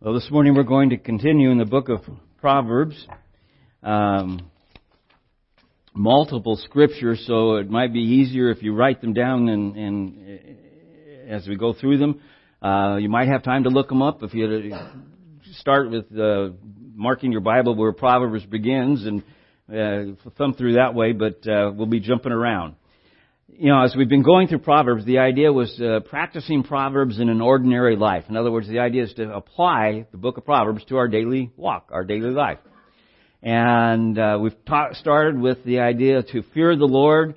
Well, this morning we're going to continue in the book of Proverbs. Um, multiple scriptures, so it might be easier if you write them down and, and uh, as we go through them. Uh, you might have time to look them up if you start with uh, marking your Bible where Proverbs begins and uh, thumb through that way, but uh, we'll be jumping around you know, as we've been going through Proverbs, the idea was uh, practicing Proverbs in an ordinary life. In other words, the idea is to apply the book of Proverbs to our daily walk, our daily life. And uh, we've ta- started with the idea to fear the Lord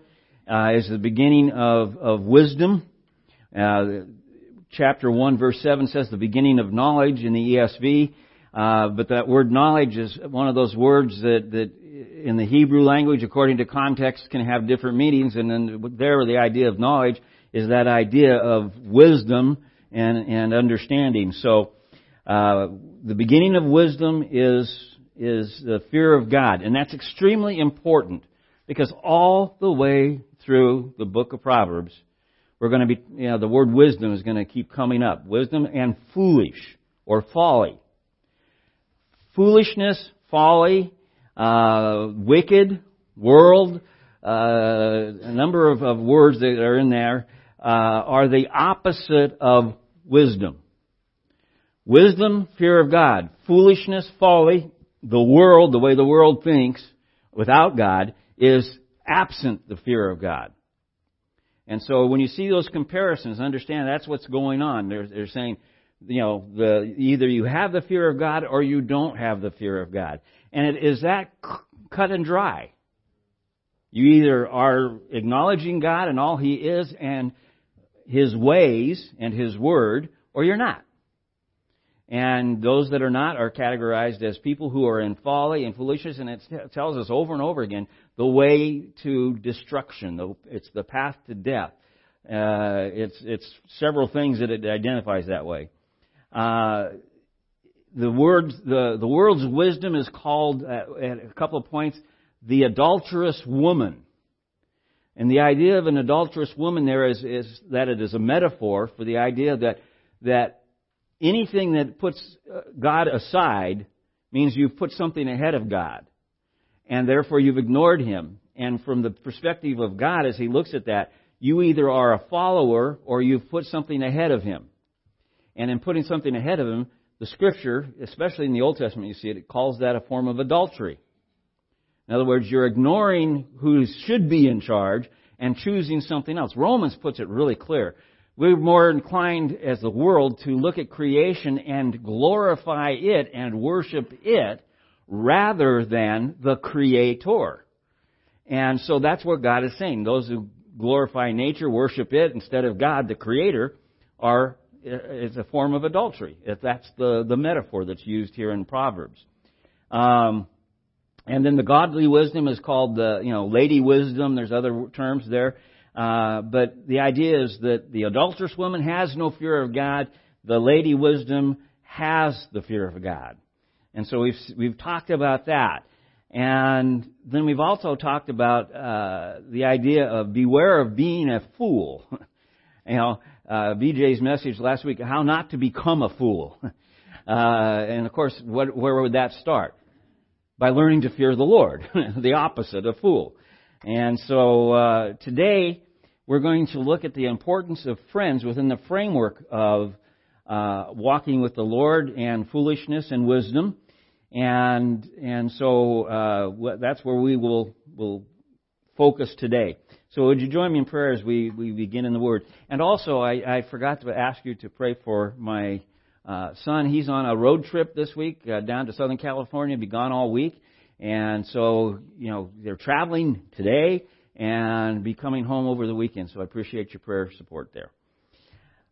uh, is the beginning of, of wisdom. Uh, chapter 1, verse 7 says the beginning of knowledge in the ESV. Uh, but that word knowledge is one of those words that, that in the Hebrew language, according to context, can have different meanings. And then there, the idea of knowledge is that idea of wisdom and, and understanding. So, uh, the beginning of wisdom is is the fear of God, and that's extremely important because all the way through the book of Proverbs, we're going to be, you know, the word wisdom is going to keep coming up. Wisdom and foolish or folly. Foolishness, folly, uh, wicked, world, uh, a number of, of, words that are in there, uh, are the opposite of wisdom. Wisdom, fear of God. Foolishness, folly, the world, the way the world thinks, without God, is absent the fear of God. And so when you see those comparisons, understand that's what's going on. They're, they're saying, you know, the, either you have the fear of God or you don't have the fear of God. And it is that cut and dry. You either are acknowledging God and all He is and His ways and His Word, or you're not. And those that are not are categorized as people who are in folly and foolishness, and it tells us over and over again the way to destruction. It's the path to death. Uh, it's it's several things that it identifies that way. Uh, the word, the, the world's wisdom is called at, at a couple of points the adulterous woman. And the idea of an adulterous woman there is, is that it is a metaphor for the idea that, that anything that puts uh, God aside means you've put something ahead of God. And therefore you've ignored Him. And from the perspective of God, as He looks at that, you either are a follower or you've put something ahead of Him. And in putting something ahead of Him, the scripture, especially in the Old Testament, you see it, it calls that a form of adultery. In other words, you're ignoring who should be in charge and choosing something else. Romans puts it really clear. We're more inclined as the world to look at creation and glorify it and worship it rather than the Creator. And so that's what God is saying. Those who glorify nature, worship it instead of God, the Creator, are is a form of adultery. That's the, the metaphor that's used here in Proverbs. Um, and then the godly wisdom is called the, you know, lady wisdom. There's other terms there. Uh, but the idea is that the adulterous woman has no fear of God. The lady wisdom has the fear of God. And so we've, we've talked about that. And then we've also talked about uh, the idea of beware of being a fool. you know, uh, BJ's message last week, how not to become a fool. Uh, and of course, what, where would that start? By learning to fear the Lord, the opposite of fool. And so uh, today we're going to look at the importance of friends within the framework of uh, walking with the Lord and foolishness and wisdom. And and so uh, that's where we will will focus today. So would you join me in prayer as we, we begin in the Word? And also, I, I forgot to ask you to pray for my uh, son. He's on a road trip this week uh, down to Southern California, be gone all week. And so, you know, they're traveling today and be coming home over the weekend. So I appreciate your prayer support there.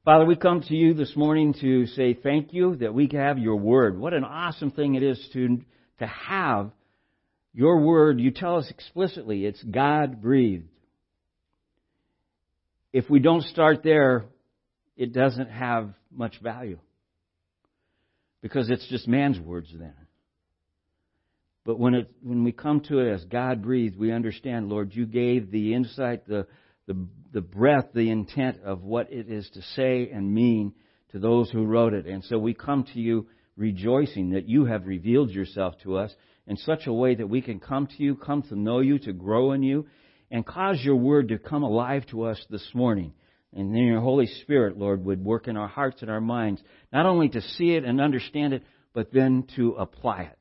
Father, we come to you this morning to say thank you that we can have your word. What an awesome thing it is to, to have your word. You tell us explicitly it's God breathed if we don't start there, it doesn't have much value. Because it's just man's words then. But when it when we come to it as God breathed, we understand, Lord, you gave the insight, the the the breath, the intent of what it is to say and mean to those who wrote it. And so we come to you rejoicing that you have revealed yourself to us in such a way that we can come to you, come to know you, to grow in you, and cause your word to come alive to us this morning. And then your Holy Spirit, Lord, would work in our hearts and our minds, not only to see it and understand it, but then to apply it.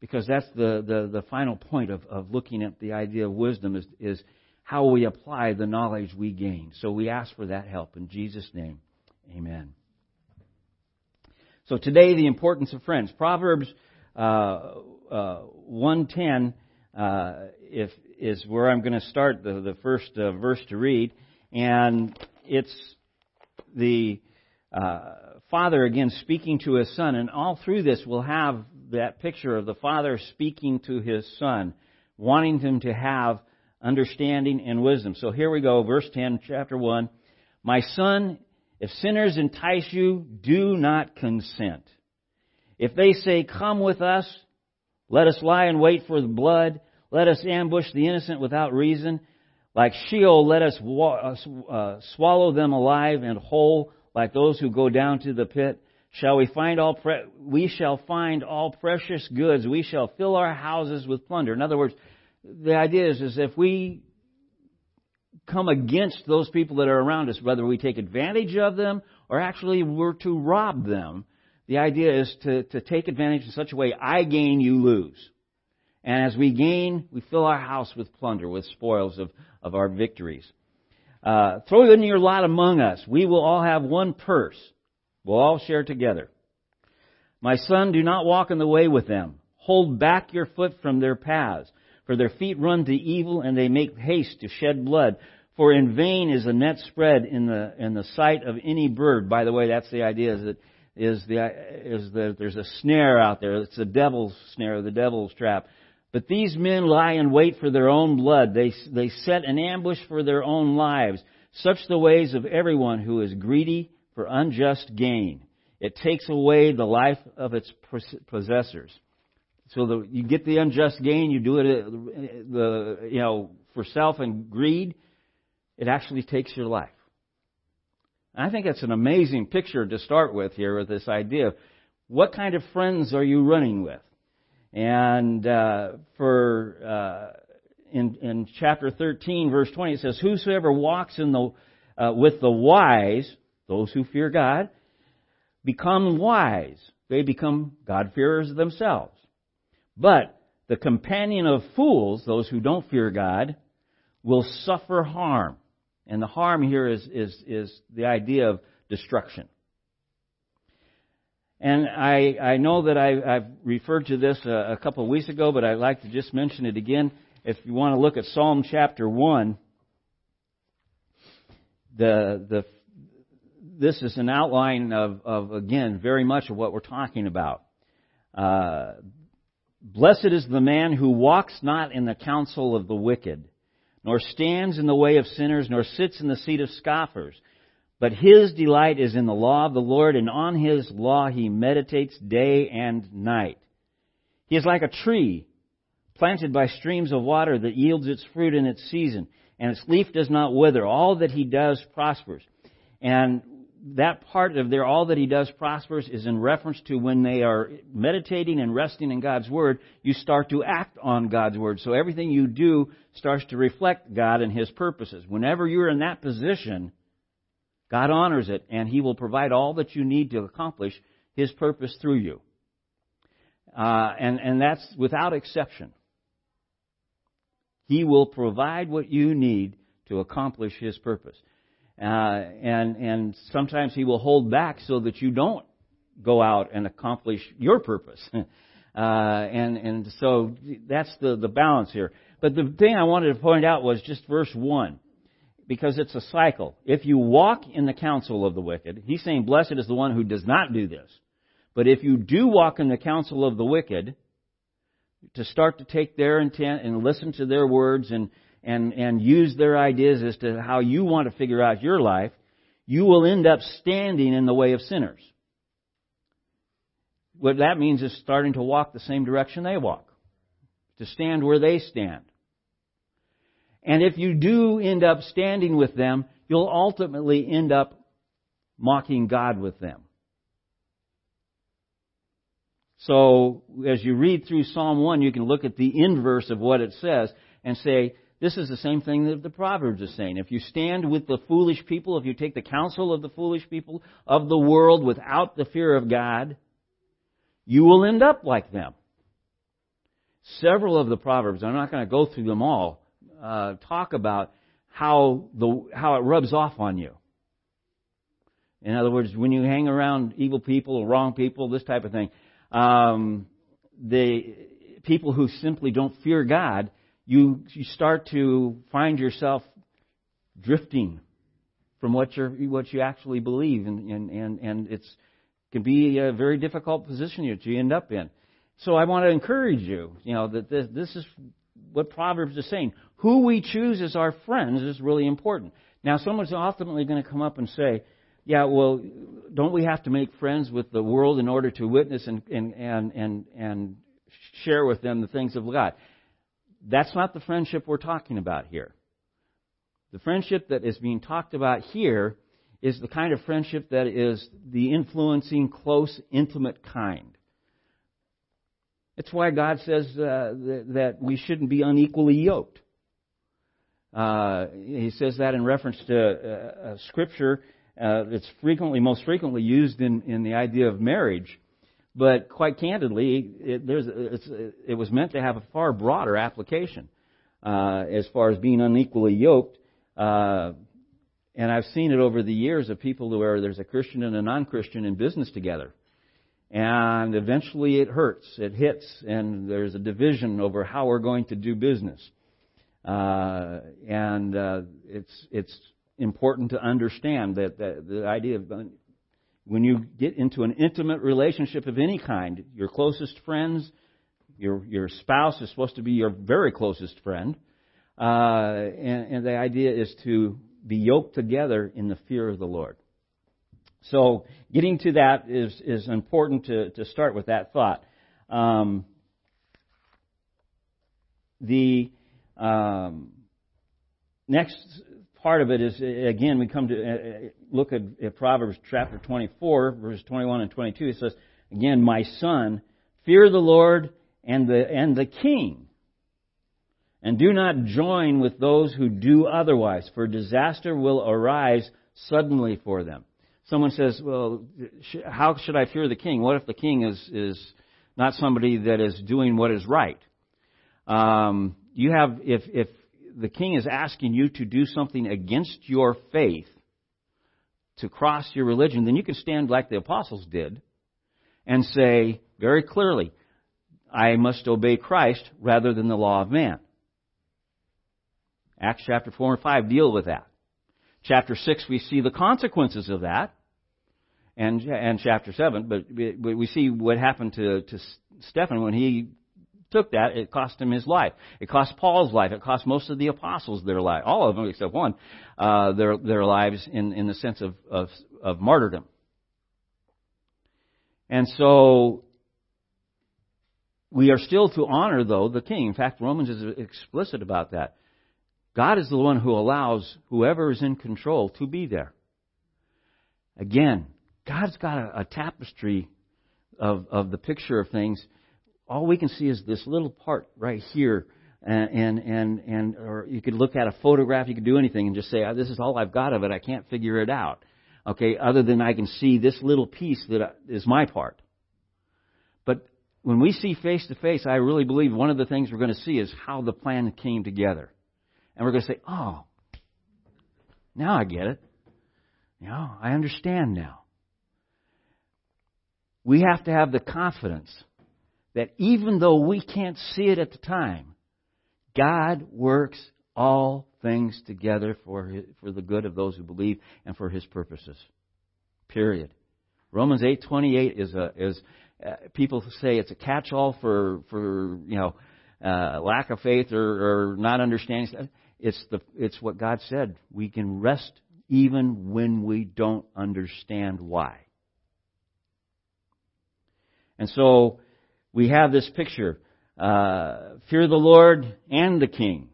Because that's the, the, the final point of, of looking at the idea of wisdom is, is how we apply the knowledge we gain. So we ask for that help in Jesus' name. Amen. So today, the importance of friends. Proverbs uh, uh, 110 uh, if, is where I'm going to start the, the first uh, verse to read. And it's the uh, father again speaking to his son. And all through this, we'll have that picture of the father speaking to his son, wanting him to have understanding and wisdom. So here we go, verse 10, chapter 1. My son, if sinners entice you, do not consent. If they say, Come with us, let us lie in wait for the blood, let us ambush the innocent without reason. Like Sheol, let us uh, uh, swallow them alive and whole, like those who go down to the pit. Shall we find all pre- we shall find all precious goods. We shall fill our houses with plunder. In other words, the idea is, is if we come against those people that are around us, whether we take advantage of them or actually we're to rob them, the idea is to, to take advantage in such a way I gain, you lose. And as we gain, we fill our house with plunder, with spoils of, of our victories. Uh, throw in your lot among us. We will all have one purse. We'll all share together. My son, do not walk in the way with them. Hold back your foot from their paths. For their feet run to evil and they make haste to shed blood. For in vain is a net spread in the, in the sight of any bird. By the way, that's the idea is that, is the, is that there's a snare out there. It's the devil's snare, the devil's trap. But these men lie in wait for their own blood. They, they set an ambush for their own lives. Such the ways of everyone who is greedy for unjust gain. It takes away the life of its possessors. So the, you get the unjust gain, you do it, uh, the, you know, for self and greed, it actually takes your life. I think that's an amazing picture to start with here with this idea what kind of friends are you running with? And uh, for uh, in, in chapter 13, verse 20, it says, "Whosoever walks in the uh, with the wise, those who fear God, become wise. They become God-fearers themselves. But the companion of fools, those who don't fear God, will suffer harm. And the harm here is, is, is the idea of destruction. And I, I know that I, I've referred to this a, a couple of weeks ago, but I'd like to just mention it again. If you want to look at Psalm chapter 1, the, the, this is an outline of, of, again, very much of what we're talking about. Uh, Blessed is the man who walks not in the counsel of the wicked, nor stands in the way of sinners, nor sits in the seat of scoffers. But his delight is in the law of the Lord, and on his law he meditates day and night. He is like a tree planted by streams of water that yields its fruit in its season, and its leaf does not wither. All that he does prospers. And that part of their all that he does prospers is in reference to when they are meditating and resting in God's Word, you start to act on God's Word. So everything you do starts to reflect God and His purposes. Whenever you're in that position, God honors it and He will provide all that you need to accomplish His purpose through you. Uh, and, and that's without exception. He will provide what you need to accomplish His purpose. Uh, and and sometimes he will hold back so that you don't go out and accomplish your purpose. uh, and and so that's the the balance here. But the thing I wanted to point out was just verse one, because it's a cycle. If you walk in the counsel of the wicked, he's saying, "Blessed is the one who does not do this." But if you do walk in the counsel of the wicked, to start to take their intent and listen to their words and and, and use their ideas as to how you want to figure out your life, you will end up standing in the way of sinners. What that means is starting to walk the same direction they walk, to stand where they stand. And if you do end up standing with them, you'll ultimately end up mocking God with them. So as you read through Psalm 1, you can look at the inverse of what it says and say, this is the same thing that the Proverbs is saying. If you stand with the foolish people, if you take the counsel of the foolish people of the world without the fear of God, you will end up like them. Several of the Proverbs, I'm not going to go through them all, uh, talk about how the how it rubs off on you. In other words, when you hang around evil people or wrong people, this type of thing, um, the people who simply don't fear God, you you start to find yourself drifting from what you what you actually believe, and and and, and it's can be a very difficult position that you end up in. So I want to encourage you, you know, that this, this is what Proverbs is saying. Who we choose as our friends is really important. Now, someone's ultimately going to come up and say, yeah, well, don't we have to make friends with the world in order to witness and, and, and, and, and share with them the things of God? That's not the friendship we're talking about here. The friendship that is being talked about here is the kind of friendship that is the influencing, close, intimate kind. It's why God says uh, that we shouldn't be unequally yoked. Uh, he says that in reference to uh, Scripture. Uh, it's frequently, most frequently used in, in the idea of marriage. But quite candidly, it, it was meant to have a far broader application uh, as far as being unequally yoked. Uh, and I've seen it over the years of people where there's a Christian and a non-Christian in business together. And eventually it hurts, it hits, and there's a division over how we're going to do business. Uh, and uh, it's it's important to understand that, that the idea of when you get into an intimate relationship of any kind, your closest friends, your your spouse is supposed to be your very closest friend, uh, and, and the idea is to be yoked together in the fear of the Lord. So, getting to that is is important to to start with that thought. Um, the um, next part of it is, again, we come to uh, look at, at Proverbs chapter 24, verse 21 and 22. It says, again, my son, fear the Lord and the, and the king. And do not join with those who do otherwise, for disaster will arise suddenly for them. Someone says, well, how should I fear the king? What if the king is, is not somebody that is doing what is right? Um, you have, if, if the king is asking you to do something against your faith, to cross your religion, then you can stand like the apostles did and say very clearly, I must obey Christ rather than the law of man. Acts chapter 4 and 5 deal with that. Chapter 6, we see the consequences of that. And, and chapter 7, but we see what happened to, to Stephen when he took that, it cost him his life. It cost Paul's life. It cost most of the apostles their life. All of them except one, uh, their their lives in in the sense of, of of martyrdom. And so we are still to honor though the king. In fact, Romans is explicit about that. God is the one who allows whoever is in control to be there. Again, God's got a, a tapestry of, of the picture of things all we can see is this little part right here. And, and, and, or you could look at a photograph, you could do anything and just say, this is all I've got of it, I can't figure it out. Okay, other than I can see this little piece that uh, is my part. But when we see face to face, I really believe one of the things we're going to see is how the plan came together. And we're going to say, oh, now I get it. Know, I understand now. We have to have the confidence that even though we can't see it at the time, God works all things together for his, for the good of those who believe and for His purposes. Period. Romans eight twenty eight is a is uh, people say it's a catch all for for you know uh, lack of faith or, or not understanding. It's the it's what God said. We can rest even when we don't understand why. And so we have this picture. Uh, fear the Lord and the King.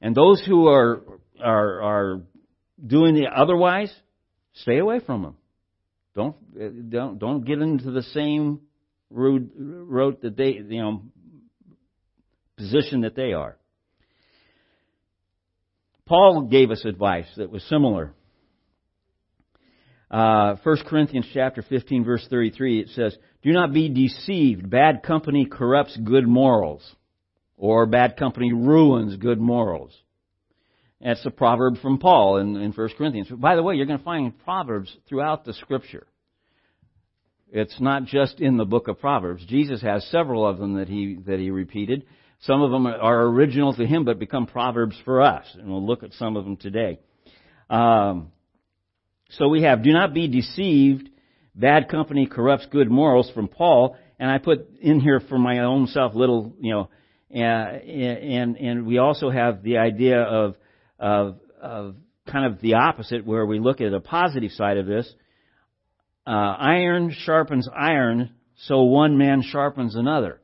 And those who are, are, are doing the otherwise, stay away from them. Don't, don't, don't get into the same wrote that they, you know, position that they are. Paul gave us advice that was similar. Uh, 1 Corinthians chapter 15 verse 33, it says, Do not be deceived. Bad company corrupts good morals. Or bad company ruins good morals. That's a proverb from Paul in, in 1 Corinthians. By the way, you're going to find proverbs throughout the scripture. It's not just in the book of Proverbs. Jesus has several of them that he, that he repeated. Some of them are original to him but become proverbs for us. And we'll look at some of them today. Um, so we have, do not be deceived. Bad company corrupts good morals from Paul. And I put in here for my own self little, you know, and, and we also have the idea of, of, of kind of the opposite where we look at a positive side of this. Uh, iron sharpens iron, so one man sharpens another.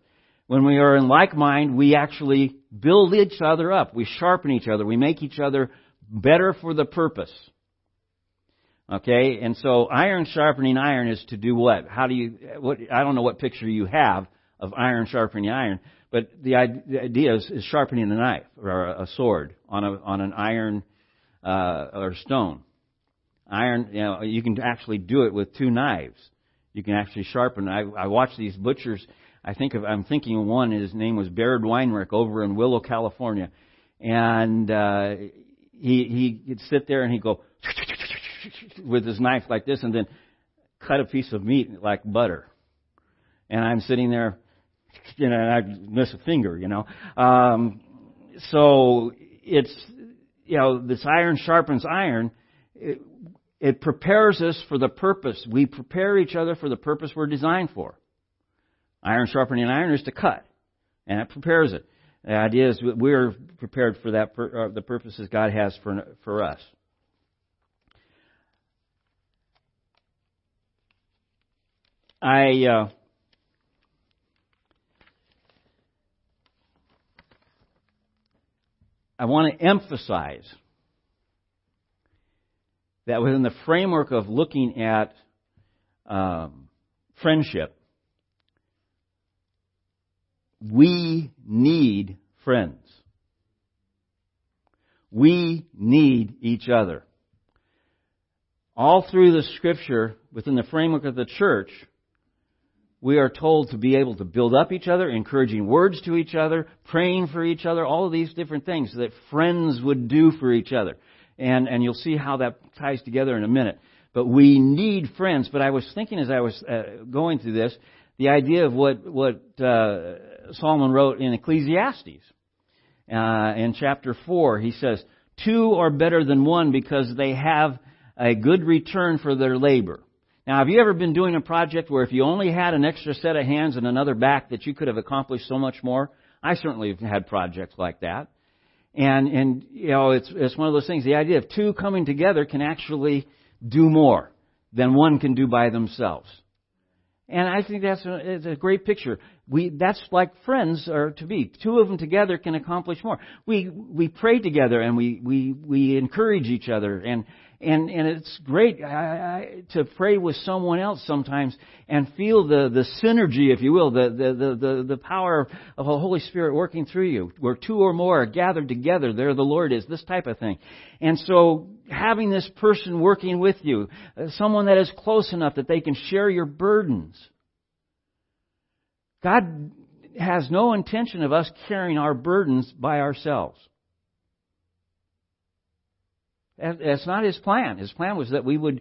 When we are in like mind, we actually build each other up. We sharpen each other. We make each other better for the purpose. Okay, and so iron sharpening iron is to do what? How do you? What? I don't know what picture you have of iron sharpening iron, but the idea is, is sharpening a knife or a sword on a on an iron uh, or stone. Iron, you know, you can actually do it with two knives. You can actually sharpen. I, I watch these butchers I think of, I'm thinking of one, his name was Baird Weinrich over in Willow, California. And, uh, he, he'd sit there and he'd go with his knife like this and then cut a piece of meat like butter. And I'm sitting there, you know, and I miss a finger, you know. Um, so it's, you know, this iron sharpens iron. It, it prepares us for the purpose. We prepare each other for the purpose we're designed for. Iron sharpening iron is to cut, and it prepares it. The idea is we're prepared for that, uh, the purposes God has for, for us. I, uh, I want to emphasize that within the framework of looking at um, friendship, we need friends. We need each other. All through the scripture, within the framework of the church, we are told to be able to build up each other, encouraging words to each other, praying for each other, all of these different things that friends would do for each other. And, and you'll see how that ties together in a minute. But we need friends. But I was thinking as I was uh, going through this, the idea of what, what uh, Solomon wrote in Ecclesiastes. Uh, in chapter 4, he says, Two are better than one because they have a good return for their labor. Now, have you ever been doing a project where if you only had an extra set of hands and another back that you could have accomplished so much more? I certainly have had projects like that. And, and, you know, it's, it's one of those things. The idea of two coming together can actually do more than one can do by themselves. And I think that's a, it's a great picture. We, that's like friends are to be. Two of them together can accomplish more. We, we pray together and we, we, we encourage each other and, and, and it's great I, I, to pray with someone else sometimes and feel the, the synergy, if you will, the, the, the, the, power of the Holy Spirit working through you. Where two or more are gathered together, there the Lord is, this type of thing. And so having this person working with you, uh, someone that is close enough that they can share your burdens. God has no intention of us carrying our burdens by ourselves. That's not his plan. His plan was that we would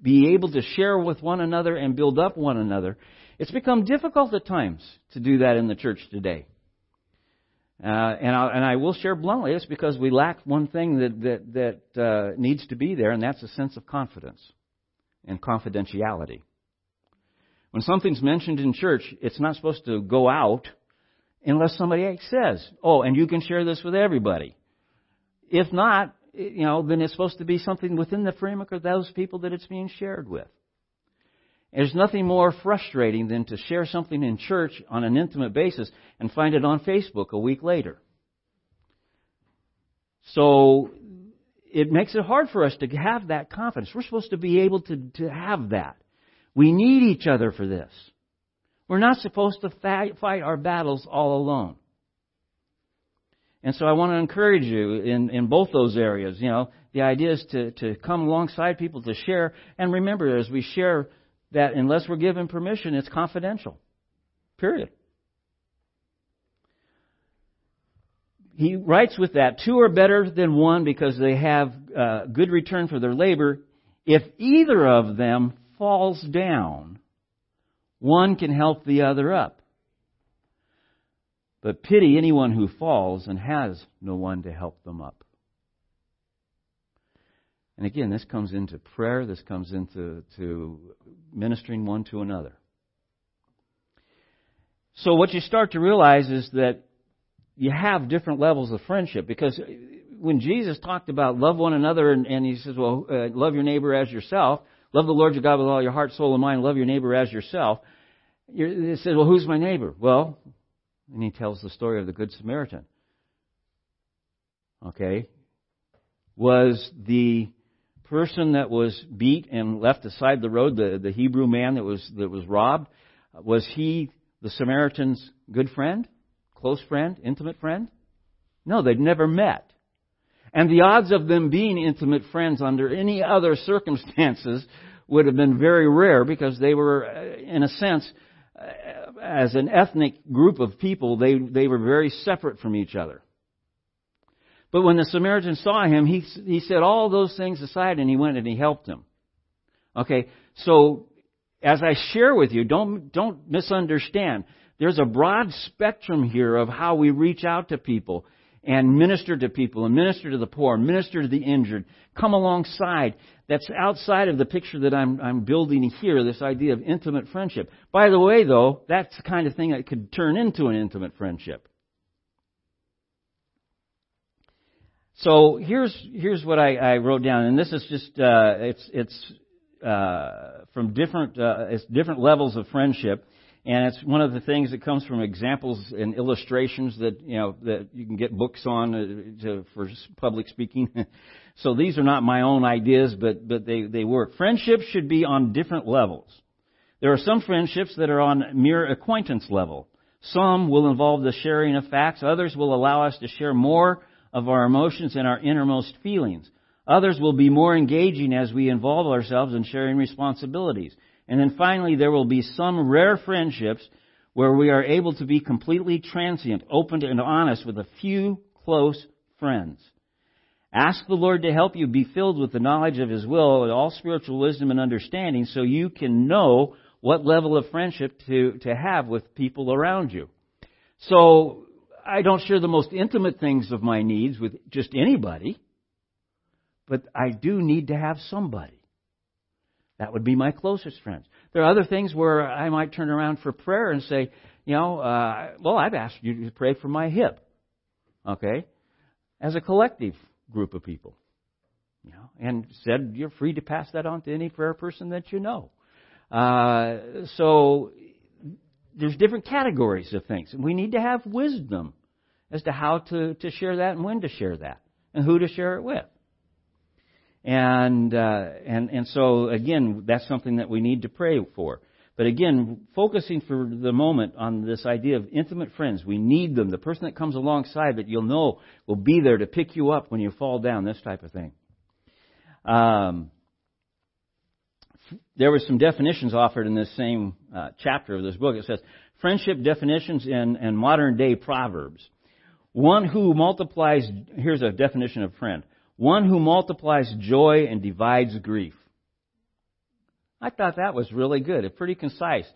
be able to share with one another and build up one another. It's become difficult at times to do that in the church today. Uh, and, I, and I will share bluntly, it's because we lack one thing that, that, that uh, needs to be there, and that's a sense of confidence and confidentiality. When something's mentioned in church, it's not supposed to go out unless somebody says, oh, and you can share this with everybody. If not, you know, then it's supposed to be something within the framework of those people that it's being shared with. There's nothing more frustrating than to share something in church on an intimate basis and find it on Facebook a week later. So it makes it hard for us to have that confidence. We're supposed to be able to, to have that. We need each other for this. We're not supposed to fight our battles all alone. And so I want to encourage you in, in both those areas. You know, the idea is to, to come alongside people to share. And remember, as we share that unless we're given permission, it's confidential. Period. He writes with that, two are better than one because they have uh, good return for their labor. If either of them falls down, one can help the other up. But pity anyone who falls and has no one to help them up. And again, this comes into prayer, this comes into to ministering one to another. So what you start to realize is that you have different levels of friendship because when Jesus talked about love one another and, and he says, well, uh, love your neighbor as yourself, love the Lord your God with all your heart, soul, and mind, love your neighbor as yourself. He says, well, who's my neighbor? Well, and he tells the story of the Good Samaritan. Okay? Was the person that was beat and left aside the road, the, the Hebrew man that was, that was robbed, was he the Samaritan's good friend, close friend, intimate friend? No, they'd never met. And the odds of them being intimate friends under any other circumstances would have been very rare because they were, uh, in a sense, uh, as an ethnic group of people, they, they were very separate from each other. But when the Samaritan saw him, he, he set all those things aside and he went and he helped him. Okay, so as I share with you, don't, don't misunderstand. There's a broad spectrum here of how we reach out to people and minister to people and minister to the poor, minister to the injured, come alongside. That's outside of the picture that I'm, I'm building here, this idea of intimate friendship. By the way, though, that's the kind of thing that could turn into an intimate friendship. So here's here's what I, I wrote down, and this is just uh, it's it's uh, from different uh, it's different levels of friendship, and it's one of the things that comes from examples and illustrations that you know that you can get books on uh, to, for public speaking. so these are not my own ideas, but but they they work. Friendships should be on different levels. There are some friendships that are on mere acquaintance level. Some will involve the sharing of facts. Others will allow us to share more of our emotions and our innermost feelings. Others will be more engaging as we involve ourselves in sharing responsibilities. And then finally, there will be some rare friendships where we are able to be completely transient, open and honest with a few close friends. Ask the Lord to help you be filled with the knowledge of His will, all spiritual wisdom and understanding, so you can know what level of friendship to, to have with people around you. So, I don't share the most intimate things of my needs with just anybody, but I do need to have somebody. That would be my closest friends. There are other things where I might turn around for prayer and say, you know, uh, well, I've asked you to pray for my hip. Okay? As a collective group of people. You know, and said you're free to pass that on to any prayer person that you know. Uh, so there's different categories of things. And we need to have wisdom as to how to, to share that and when to share that and who to share it with. And, uh, and, and so again, that's something that we need to pray for. But again, focusing for the moment on this idea of intimate friends, we need them. The person that comes alongside that you'll know will be there to pick you up when you fall down, this type of thing. Um, there were some definitions offered in this same uh, chapter of this book. It says, friendship definitions in, in modern day proverbs. One who multiplies, here's a definition of friend. One who multiplies joy and divides grief. I thought that was really good. It's pretty concise.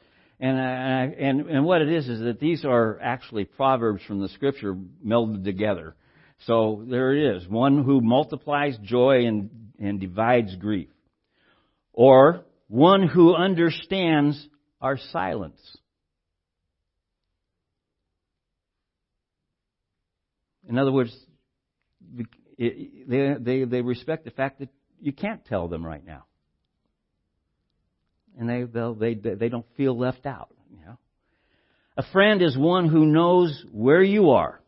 And, uh, and, and what it is is that these are actually proverbs from the scripture melded together. So there it is. One who multiplies joy and, and divides grief. Or one who understands our silence. In other words, they, they, they respect the fact that you can't tell them right now. And they, they, they don't feel left out. You know? A friend is one who knows where you are,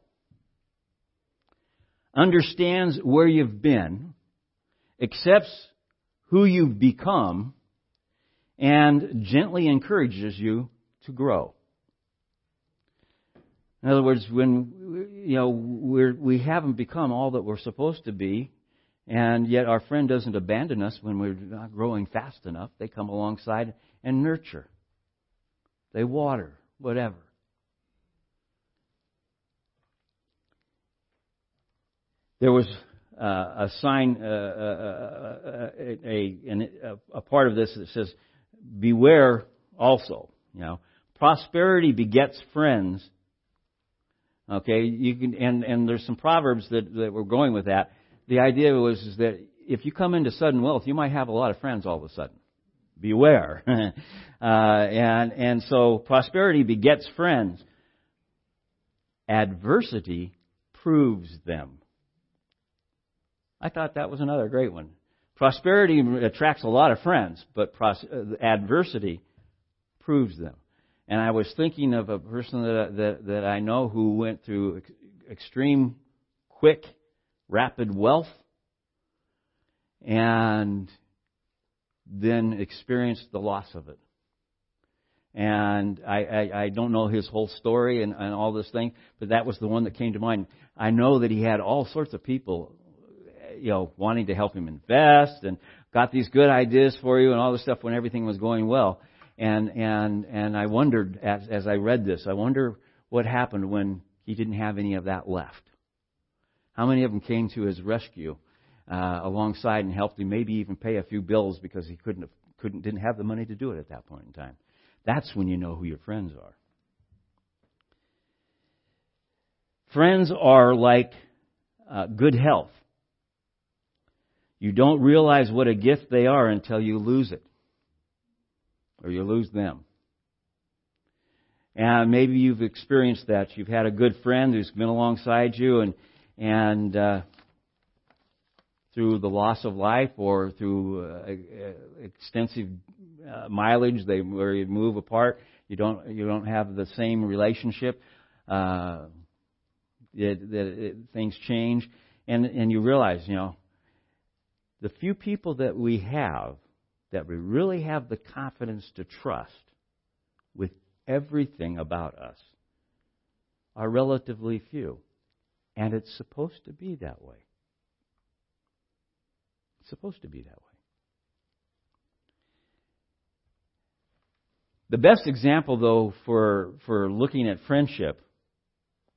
understands where you've been, accepts who you've become, and gently encourages you to grow. In other words, when you know we're, we haven't become all that we're supposed to be, and yet our friend doesn't abandon us when we're not growing fast enough. They come alongside and nurture. They water, whatever. There was uh, a sign, uh, uh, a, a, a part of this that says, "Beware also." You know, prosperity begets friends. Okay, you can, and and there's some proverbs that that were going with that. The idea was is that if you come into sudden wealth, you might have a lot of friends all of a sudden. Beware, uh, and and so prosperity begets friends. Adversity proves them. I thought that was another great one. Prosperity attracts a lot of friends, but pros- uh, adversity proves them. And I was thinking of a person that, that, that I know who went through ex- extreme, quick, rapid wealth and then experienced the loss of it. And I, I, I don't know his whole story and, and all this thing, but that was the one that came to mind. I know that he had all sorts of people you know, wanting to help him invest and got these good ideas for you and all this stuff when everything was going well. And, and, and I wondered as, as I read this, I wonder what happened when he didn't have any of that left. How many of them came to his rescue, uh, alongside and helped him maybe even pay a few bills because he couldn't, couldn't, didn't have the money to do it at that point in time. That's when you know who your friends are. Friends are like uh, good health. You don't realize what a gift they are until you lose it. Or you lose them. And maybe you've experienced that. You've had a good friend who's been alongside you and, and, uh, through the loss of life or through uh, extensive uh, mileage, they where you move apart, you don't you don't have the same relationship. Uh, it, it, it, things change, and and you realize, you know, the few people that we have that we really have the confidence to trust with everything about us are relatively few. And it's supposed to be that way. It's supposed to be that way. The best example, though, for, for looking at friendship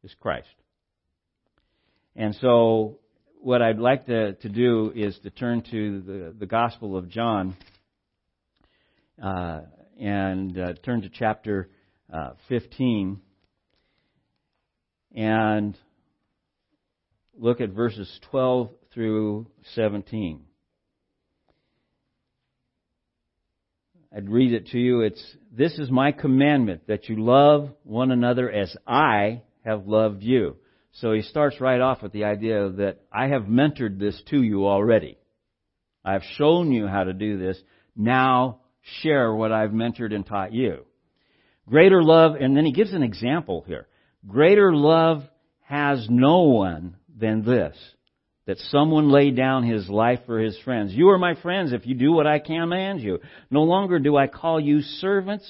is Christ. And so what I'd like to, to do is to turn to the, the Gospel of John uh, and uh, turn to chapter uh, 15 and look at verses 12 through 17. I'd read it to you. It's, This is my commandment, that you love one another as I have loved you. So he starts right off with the idea that I have mentored this to you already. I've shown you how to do this. Now share what I've mentored and taught you. Greater love, and then he gives an example here. Greater love has no one than this, that someone lay down his life for his friends. You are my friends if you do what I command you. No longer do I call you servants,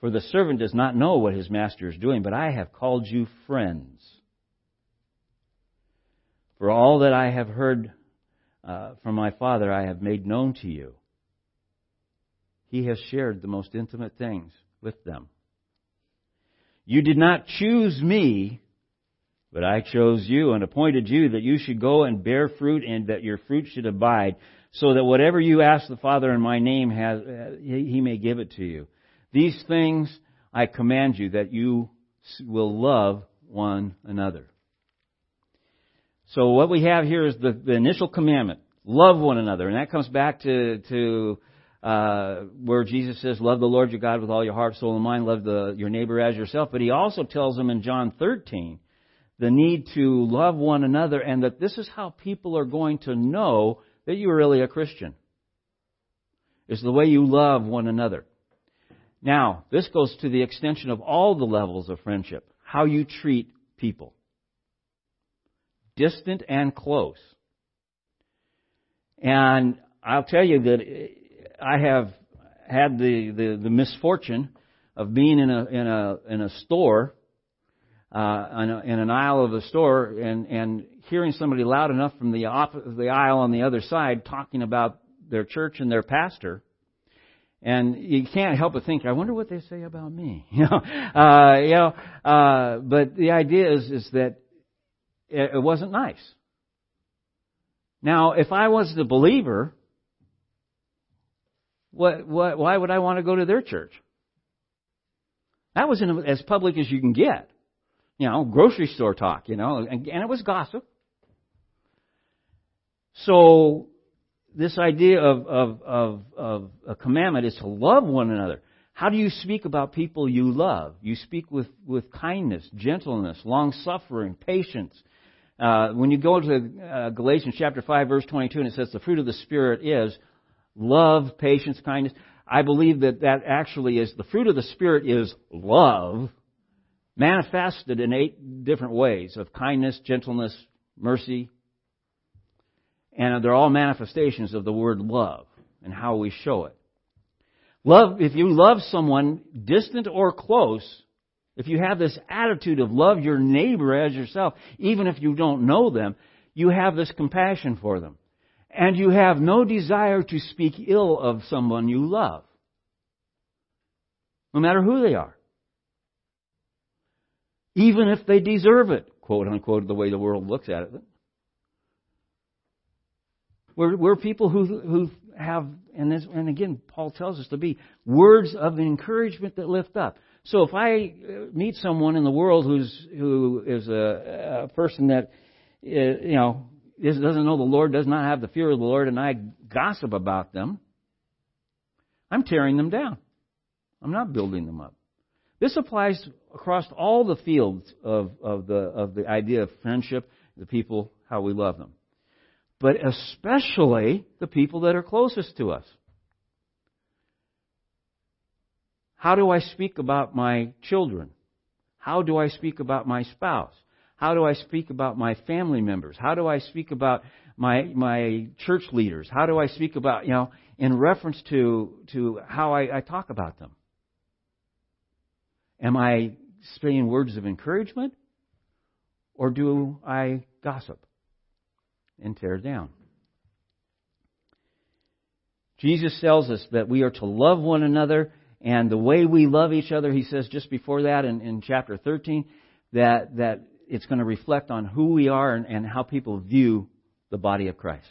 for the servant does not know what his master is doing, but I have called you friends. For all that I have heard uh, from my Father, I have made known to you. He has shared the most intimate things with them. You did not choose me, but I chose you and appointed you that you should go and bear fruit and that your fruit should abide, so that whatever you ask the Father in my name has, uh, he may give it to you. These things I command you that you will love one another. So what we have here is the, the initial commandment. Love one another. And that comes back to, to uh, where Jesus says, love the Lord your God with all your heart, soul, and mind. Love the, your neighbor as yourself. But he also tells them in John 13 the need to love one another and that this is how people are going to know that you're really a Christian. Is the way you love one another. Now, this goes to the extension of all the levels of friendship. How you treat people distant and close. And I'll tell you that I have had the, the, the misfortune of being in a in a in a store, uh, in, a, in an aisle of the store, and and hearing somebody loud enough from the off, the aisle on the other side talking about their church and their pastor, and you can't help but think, I wonder what they say about me. You know, uh, you know. Uh, but the idea is is that it, it wasn't nice. Now, if I was the believer, what, what, why would I want to go to their church? That was in, as public as you can get. You know, grocery store talk, you know, and, and it was gossip. So, this idea of, of, of, of a commandment is to love one another. How do you speak about people you love? You speak with, with kindness, gentleness, long suffering, patience. Uh, when you go to uh, Galatians chapter 5 verse 22 and it says the fruit of the Spirit is love, patience, kindness. I believe that that actually is the fruit of the Spirit is love manifested in eight different ways of kindness, gentleness, mercy. And they're all manifestations of the word love and how we show it. Love, if you love someone distant or close, if you have this attitude of love your neighbor as yourself, even if you don't know them, you have this compassion for them and you have no desire to speak ill of someone you love, no matter who they are, even if they deserve it, quote unquote, the way the world looks at it. We're, we're people who, who have, and, this, and again, Paul tells us to be words of encouragement that lift up. So if I uh, meet someone in the world who's who is a, a person that uh, you know doesn't know the Lord, does not have the fear of the Lord, and I gossip about them, I'm tearing them down. I'm not building them up. This applies across all the fields of, of, the, of the idea of friendship, the people, how we love them. But especially the people that are closest to us. How do I speak about my children? How do I speak about my spouse? How do I speak about my family members? How do I speak about my my church leaders? How do I speak about you know in reference to to how I, I talk about them? Am I saying words of encouragement, or do I gossip and tear down? Jesus tells us that we are to love one another, and the way we love each other, he says just before that in, in chapter 13, that, that it's going to reflect on who we are and, and how people view the body of Christ.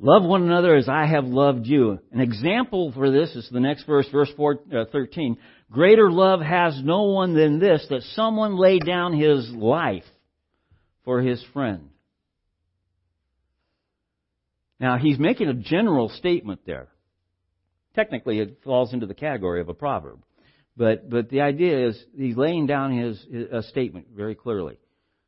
Love one another as I have loved you. An example for this is the next verse, verse 4, uh, 13. Greater love has no one than this, that someone lay down his life for his friend. Now, he's making a general statement there. Technically, it falls into the category of a proverb. But, but the idea is he's laying down his, his statement very clearly.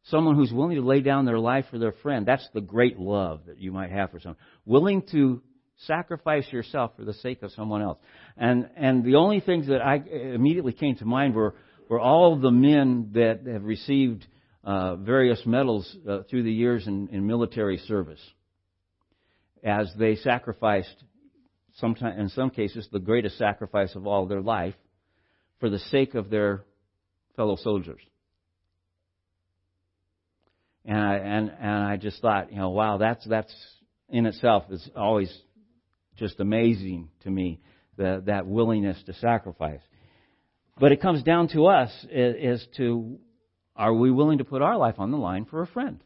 Someone who's willing to lay down their life for their friend. That's the great love that you might have for someone. Willing to sacrifice yourself for the sake of someone else. And, and the only things that I immediately came to mind were, were all the men that have received uh, various medals uh, through the years in, in military service as they sacrificed, sometime, in some cases, the greatest sacrifice of all their life for the sake of their fellow soldiers. And I, and, and I just thought, you know, wow, that's, that's in itself is always just amazing to me, the, that willingness to sacrifice. But it comes down to us as to are we willing to put our life on the line for a friend?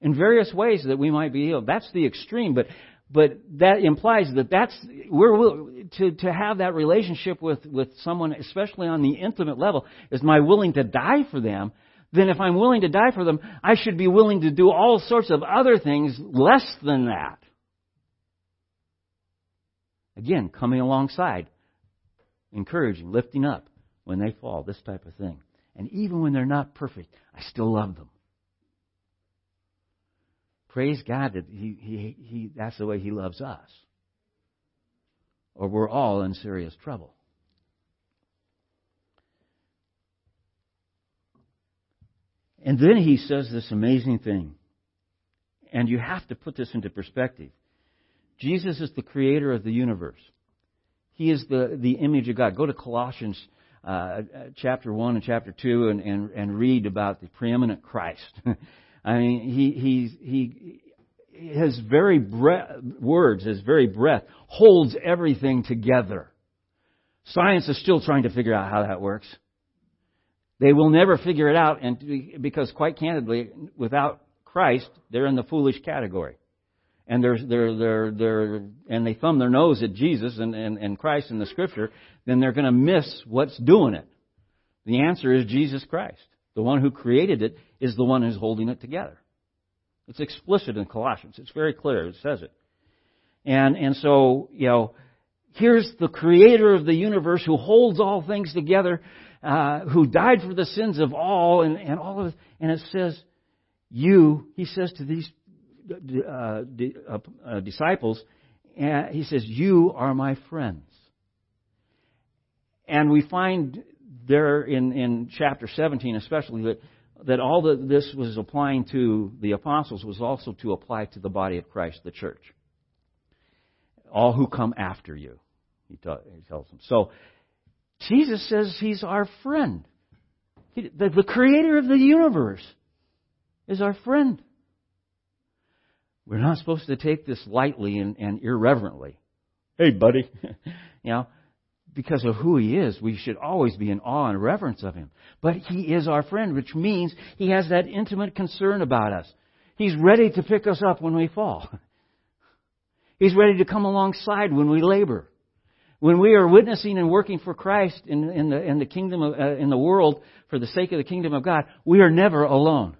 In various ways that we might be, that's the extreme, but but that implies that that's we're to to have that relationship with with someone, especially on the intimate level. Is my willing to die for them? Then, if I'm willing to die for them, I should be willing to do all sorts of other things less than that. Again, coming alongside, encouraging, lifting up when they fall, this type of thing. And even when they're not perfect, I still love them. Praise God that he, he, he, that's the way He loves us. Or we're all in serious trouble. And then he says this amazing thing. And you have to put this into perspective. Jesus is the creator of the universe. He is the, the image of God. Go to Colossians uh, chapter 1 and chapter 2 and, and, and read about the preeminent Christ. I mean, he, he, he, his very breath, words, his very breath holds everything together. Science is still trying to figure out how that works. They will never figure it out, and because quite candidly, without Christ, they're in the foolish category and they're, they're, they're, they're, and they thumb their nose at Jesus and, and, and Christ in the scripture, then they're going to miss what's doing it. The answer is Jesus Christ. The one who created it is the one who's holding it together. It's explicit in Colossians. It's very clear. It says it. And, and so, you know, here's the creator of the universe who holds all things together, uh, who died for the sins of all, and, and all of, and it says, you, he says to these uh, uh, uh, disciples, and he says, You are my friends. And we find there in, in chapter 17 especially that, that all that this was applying to the apostles was also to apply to the body of Christ, the church. All who come after you, he, ta- he tells them. So Jesus says he's our friend. He, the, the creator of the universe is our friend. We're not supposed to take this lightly and, and irreverently. Hey, buddy. you know, because of who he is, we should always be in awe and reverence of him. But he is our friend, which means he has that intimate concern about us. He's ready to pick us up when we fall. He's ready to come alongside when we labor. When we are witnessing and working for Christ in, in the, in the kingdom of, uh, in the world for the sake of the kingdom of God, we are never alone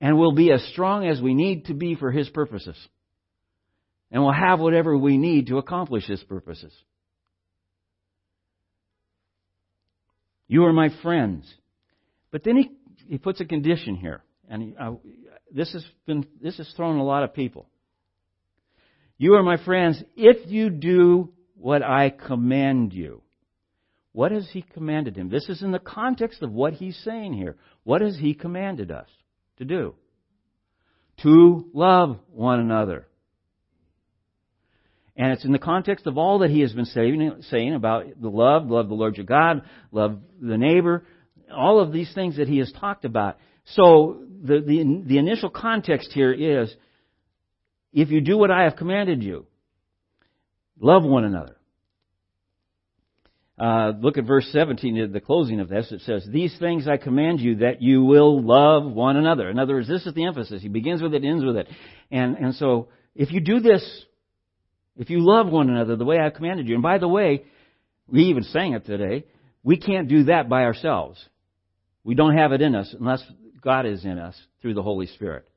and we'll be as strong as we need to be for His purposes. And we'll have whatever we need to accomplish His purposes. You are my friends. But then he, he puts a condition here. And he, uh, this, has been, this has thrown a lot of people. You are my friends if you do what I command you. What has he commanded him? This is in the context of what he's saying here. What has he commanded us? to do. To love one another. And it's in the context of all that he has been saying, saying about the love, love the Lord your God, love the neighbor, all of these things that he has talked about. So the, the, the initial context here is, if you do what I have commanded you, love one another. Uh, look at verse 17 at the closing of this. It says, These things I command you that you will love one another. In other words, this is the emphasis. He begins with it, ends with it. And, and so, if you do this, if you love one another the way I've commanded you, and by the way, we even sang it today, we can't do that by ourselves. We don't have it in us unless God is in us through the Holy Spirit.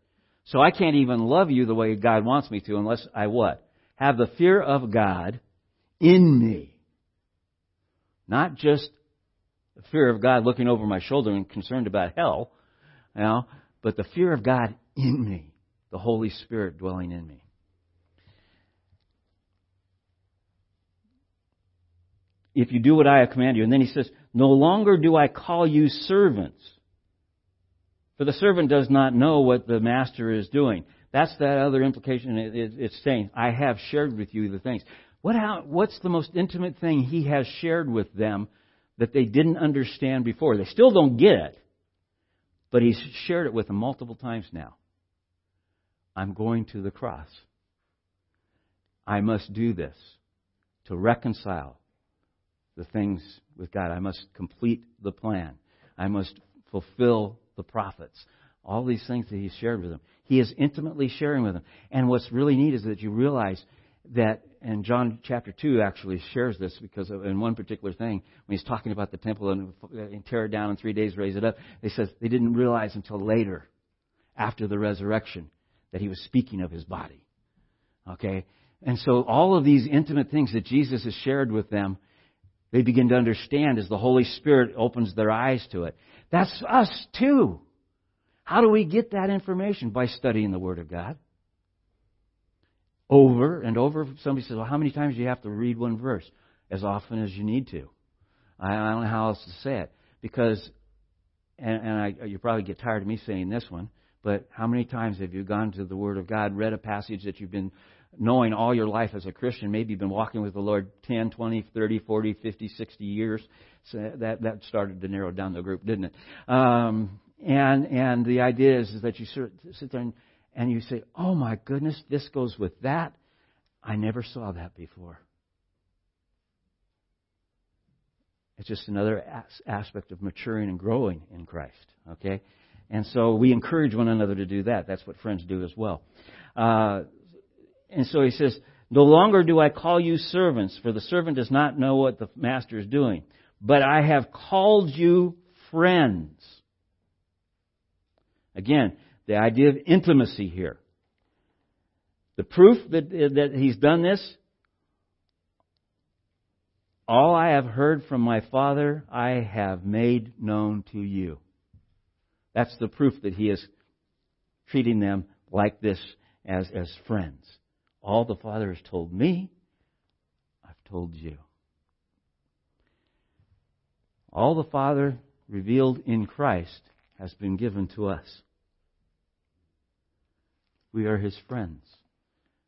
So I can't even love you the way God wants me to unless I what? Have the fear of God in me. Not just the fear of God looking over my shoulder and concerned about hell, you know, but the fear of God in me, the Holy Spirit dwelling in me. If you do what I have commanded you, and then he says, No longer do I call you servants. For the servant does not know what the master is doing. That's that other implication. It's saying, I have shared with you the things. What how, what's the most intimate thing he has shared with them that they didn't understand before? They still don't get it, but he's shared it with them multiple times now. I'm going to the cross. I must do this to reconcile the things with God. I must complete the plan. I must fulfill the prophets. All these things that he's shared with them. He is intimately sharing with them. And what's really neat is that you realize that, and John chapter 2 actually shares this because of, in one particular thing, when he's talking about the temple and, and tear it down in three days, raise it up, he says they didn't realize until later, after the resurrection, that he was speaking of his body. Okay? And so all of these intimate things that Jesus has shared with them, they begin to understand as the Holy Spirit opens their eyes to it. That's us too. How do we get that information? By studying the Word of God over and over. Somebody says, well, how many times do you have to read one verse? As often as you need to. I, don't know how else to say it. Because, and, and I, you probably get tired of me saying this one, but how many times have you gone to the Word of God, read a passage that you've been knowing all your life as a Christian. Maybe you've been walking with the Lord 10, 20, 30, 40, 50, 60 years. So that, that started to narrow down the group, didn't it? Um, and, and the idea is, is that you sit there and, and you say, oh my goodness, this goes with that. I never saw that before. It's just another aspect of maturing and growing in Christ. Okay? And so we encourage one another to do that. That's what friends do as well. Uh, and so he says, No longer do I call you servants, for the servant does not know what the master is doing. But I have called you friends. Again, the idea of intimacy here. The proof that, that he's done this all I have heard from my Father, I have made known to you. That's the proof that he is treating them like this as, as friends. All the Father has told me, I've told you. All the Father revealed in Christ has been given to us. We are His friends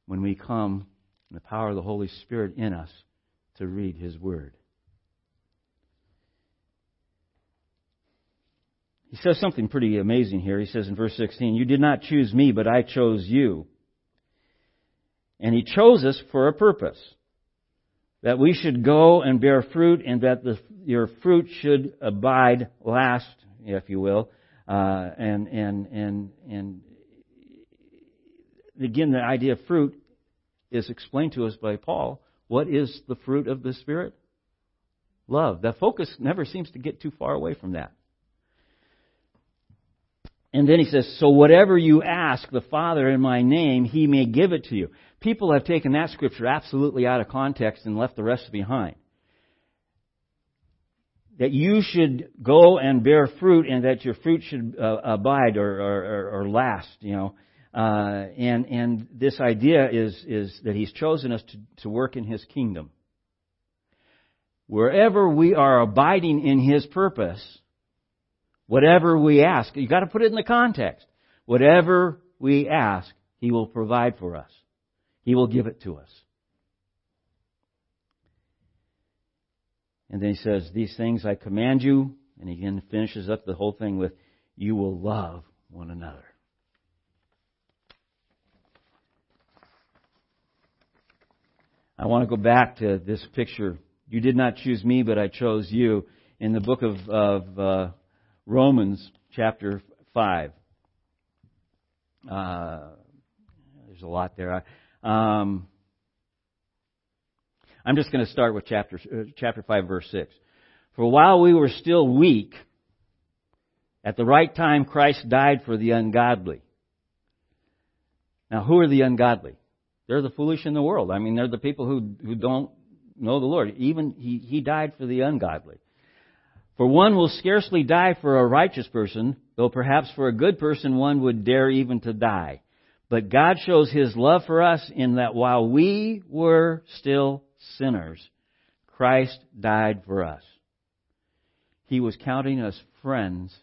when we come in the power of the Holy Spirit in us to read His Word. He says something pretty amazing here. He says in verse 16, You did not choose me, but I chose you. And He chose us for a purpose. That we should go and bear fruit and that the, your fruit should abide, last, if you will. Uh, and, and, and, and again, the idea of fruit is explained to us by Paul what is the fruit of the Spirit? Love. The focus never seems to get too far away from that. And then he says, So whatever you ask the Father in my name, he may give it to you. People have taken that scripture absolutely out of context and left the rest behind. That you should go and bear fruit and that your fruit should uh, abide or, or, or, last, you know. Uh, and and this idea is is that He's chosen us to, to work in His kingdom. Wherever we are abiding in His purpose, whatever we ask, you got to put it in the context. Whatever we ask, He will provide for us. He will give it to us. And then He says, "These things I command you," and He again finishes up the whole thing with, "You will love one another." I want to go back to this picture. You did not choose me, but I chose you. In the book of, of uh, Romans, chapter 5. Uh, there's a lot there. Um, I'm just going to start with chapter, uh, chapter 5, verse 6. For while we were still weak, at the right time Christ died for the ungodly. Now, who are the ungodly? They're the foolish in the world. I mean, they're the people who, who don't know the Lord. Even he, he died for the ungodly. For one will scarcely die for a righteous person, though perhaps for a good person one would dare even to die. But God shows His love for us in that while we were still sinners, Christ died for us. He was counting us friends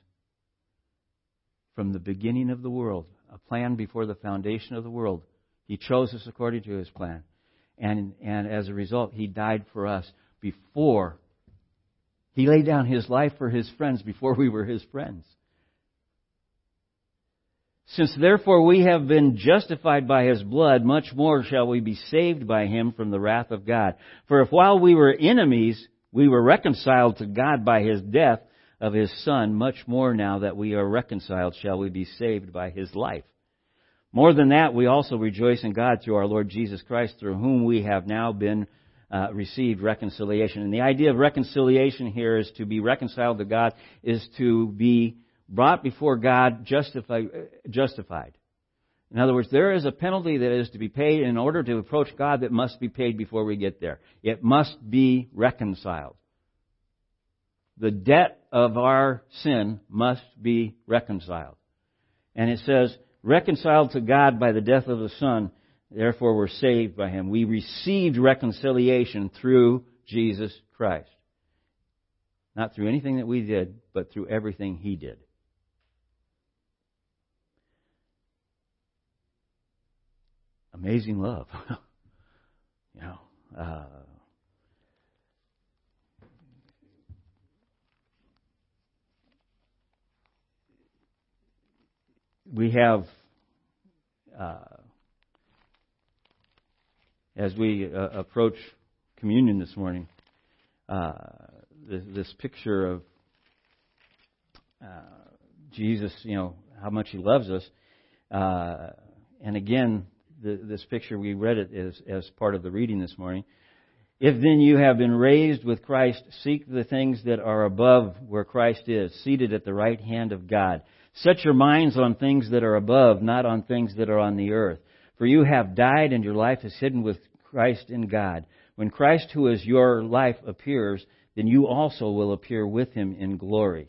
from the beginning of the world, a plan before the foundation of the world he chose us according to his plan. And, and as a result, he died for us before. He laid down his life for his friends before we were his friends. Since therefore we have been justified by his blood, much more shall we be saved by him from the wrath of God. For if while we were enemies, we were reconciled to God by his death of his Son, much more now that we are reconciled shall we be saved by his life. More than that, we also rejoice in God through our Lord Jesus Christ, through whom we have now been uh, received reconciliation. And the idea of reconciliation here is to be reconciled to God, is to be brought before God justified. In other words, there is a penalty that is to be paid in order to approach God that must be paid before we get there. It must be reconciled. The debt of our sin must be reconciled. And it says, reconciled to God by the death of the Son, therefore we're saved by Him. We received reconciliation through Jesus Christ. Not through anything that we did, but through everything He did. Amazing love. you know, uh, we have, uh, as we uh, approach communion this morning, uh, this, this, picture of uh, Jesus, you know, how much He loves us. Uh, and again, the, this picture, we read it as, as part of the reading this morning. If then you have been raised with Christ, seek the things that are above where Christ is, seated at the right hand of God. Set your minds on things that are above, not on things that are on the earth. For you have died and your life is hidden with Christ in God. When Christ, who is your life, appears, then you also will appear with him in glory.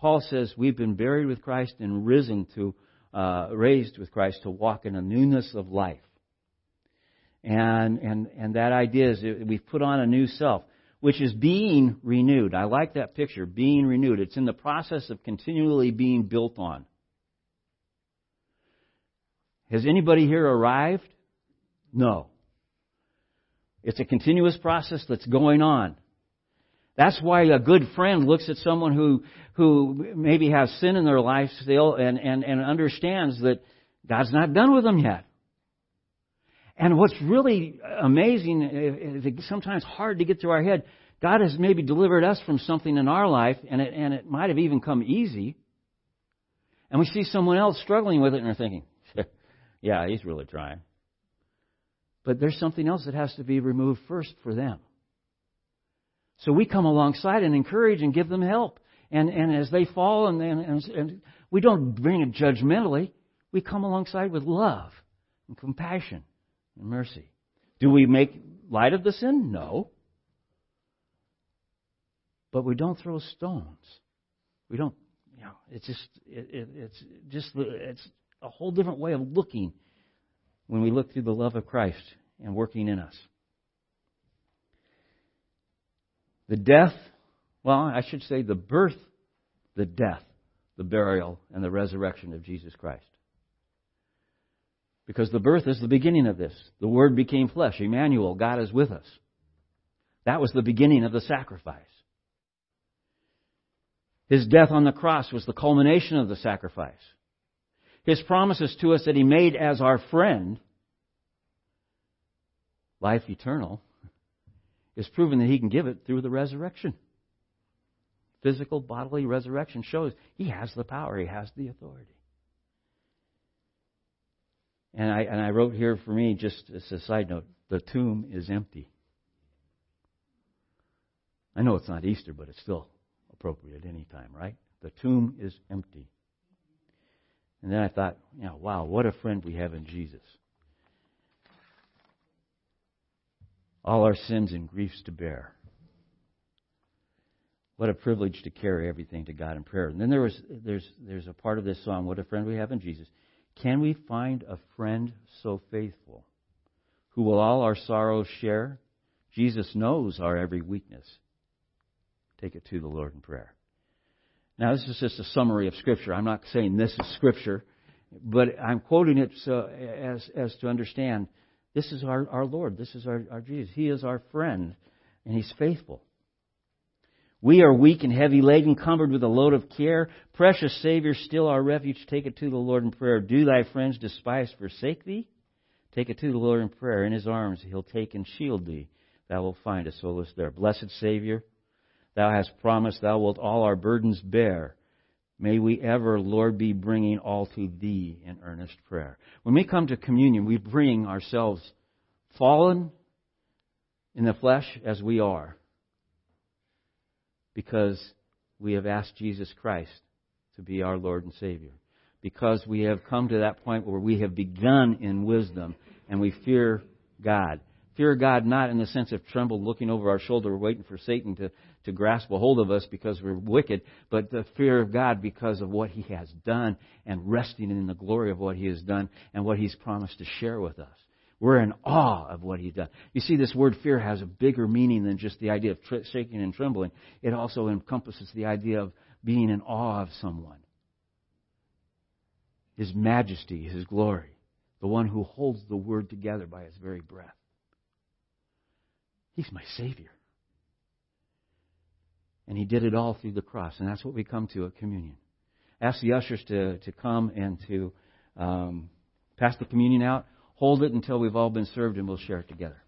Paul says we've been buried with Christ and risen to, uh, raised with Christ to walk in a newness of life. And, and, and that idea is that we've put on a new self which is being renewed. I like that picture, being renewed. It's in the process of continually being built on. Has anybody here arrived? No. It's a continuous process that's going on. That's why a good friend looks at someone who, who maybe has sin in their life still and, and, and understands that God's not done with them yet. And what's really amazing, eh, eh, is sometimes hard to get through our head, God has maybe delivered us from something in our life, and it, and it might have even come easy. And we see someone else struggling with it, and we're thinking, yeah, he's really trying. But there's something else that has to be removed first for them. So we come alongside and encourage and give them help. And, and as they fall, and, and, and we don't bring it judgmentally, we come alongside with love and compassion and mercy. Do we make light of the sin? No. But we don't throw stones. We don't, you know, it's just, it, it, it's just, it's a whole different way of looking when we look through the love of Christ and working in us. The death, well, I should say the birth, the death, the burial, and the resurrection of Jesus Christ. Because the birth is the beginning of this. The Word became flesh. Emmanuel, God is with us. That was the beginning of the sacrifice. His death on the cross was the culmination of the sacrifice. His promises to us that He made as our friend, life eternal, is proven that He can give it through the resurrection. Physical, bodily resurrection shows He has the power, He has the authority. And I, and I wrote here for me, just as a side note, the tomb is empty. I know it's not Easter, but it's still appropriate at any time, right? The tomb is empty. And then I thought, you know, wow, what a friend we have in Jesus. All our sins and griefs to bear. What a privilege to carry everything to God in prayer. And then there was there's there's a part of this song, What a Friend We Have in Jesus. Can we find a friend so faithful who will all our sorrows share? Jesus knows our every weakness. Take it to the Lord in prayer. Now, this is just a summary of Scripture. I'm not saying this is Scripture, but I'm quoting it so, as, as to understand this is our, our Lord. This is our, our Jesus. He is our friend, and He's faithful. We are weak and heavy laden, cumbered with a load of care. Precious Savior, still our refuge. Take it to the Lord in prayer. Do thy friends despise, forsake thee? Take it to the Lord in prayer. In his arms he'll take and shield thee. Thou wilt find a solace there. Blessed Savior, thou hast promised thou wilt all our burdens bear. May we ever, Lord, be bringing all to thee in earnest prayer. When we come to communion, we bring ourselves fallen in the flesh as we are because we have asked Jesus Christ to be our Lord and Savior. Because we have come to that point where we have begun in wisdom and we fear God. Fear God not in the sense of tremble, looking over our shoulder, waiting for Satan to, to grasp a hold of us because we're wicked, but the fear of God because of what He has done and resting in the glory of what He has done and what He's promised to share with us. We're in awe of what He's done. You see, this word fear has a bigger meaning than just the idea of tr- shaking and trembling. It also encompasses the idea of being in awe of someone. His majesty, His glory, the one who holds the word together by His very breath. He's my Savior. And He did it all through the cross. And that's what we come to at communion. Ask the ushers to, to come and to um, pass the communion out. Hold it until we've all been served and we'll share it together.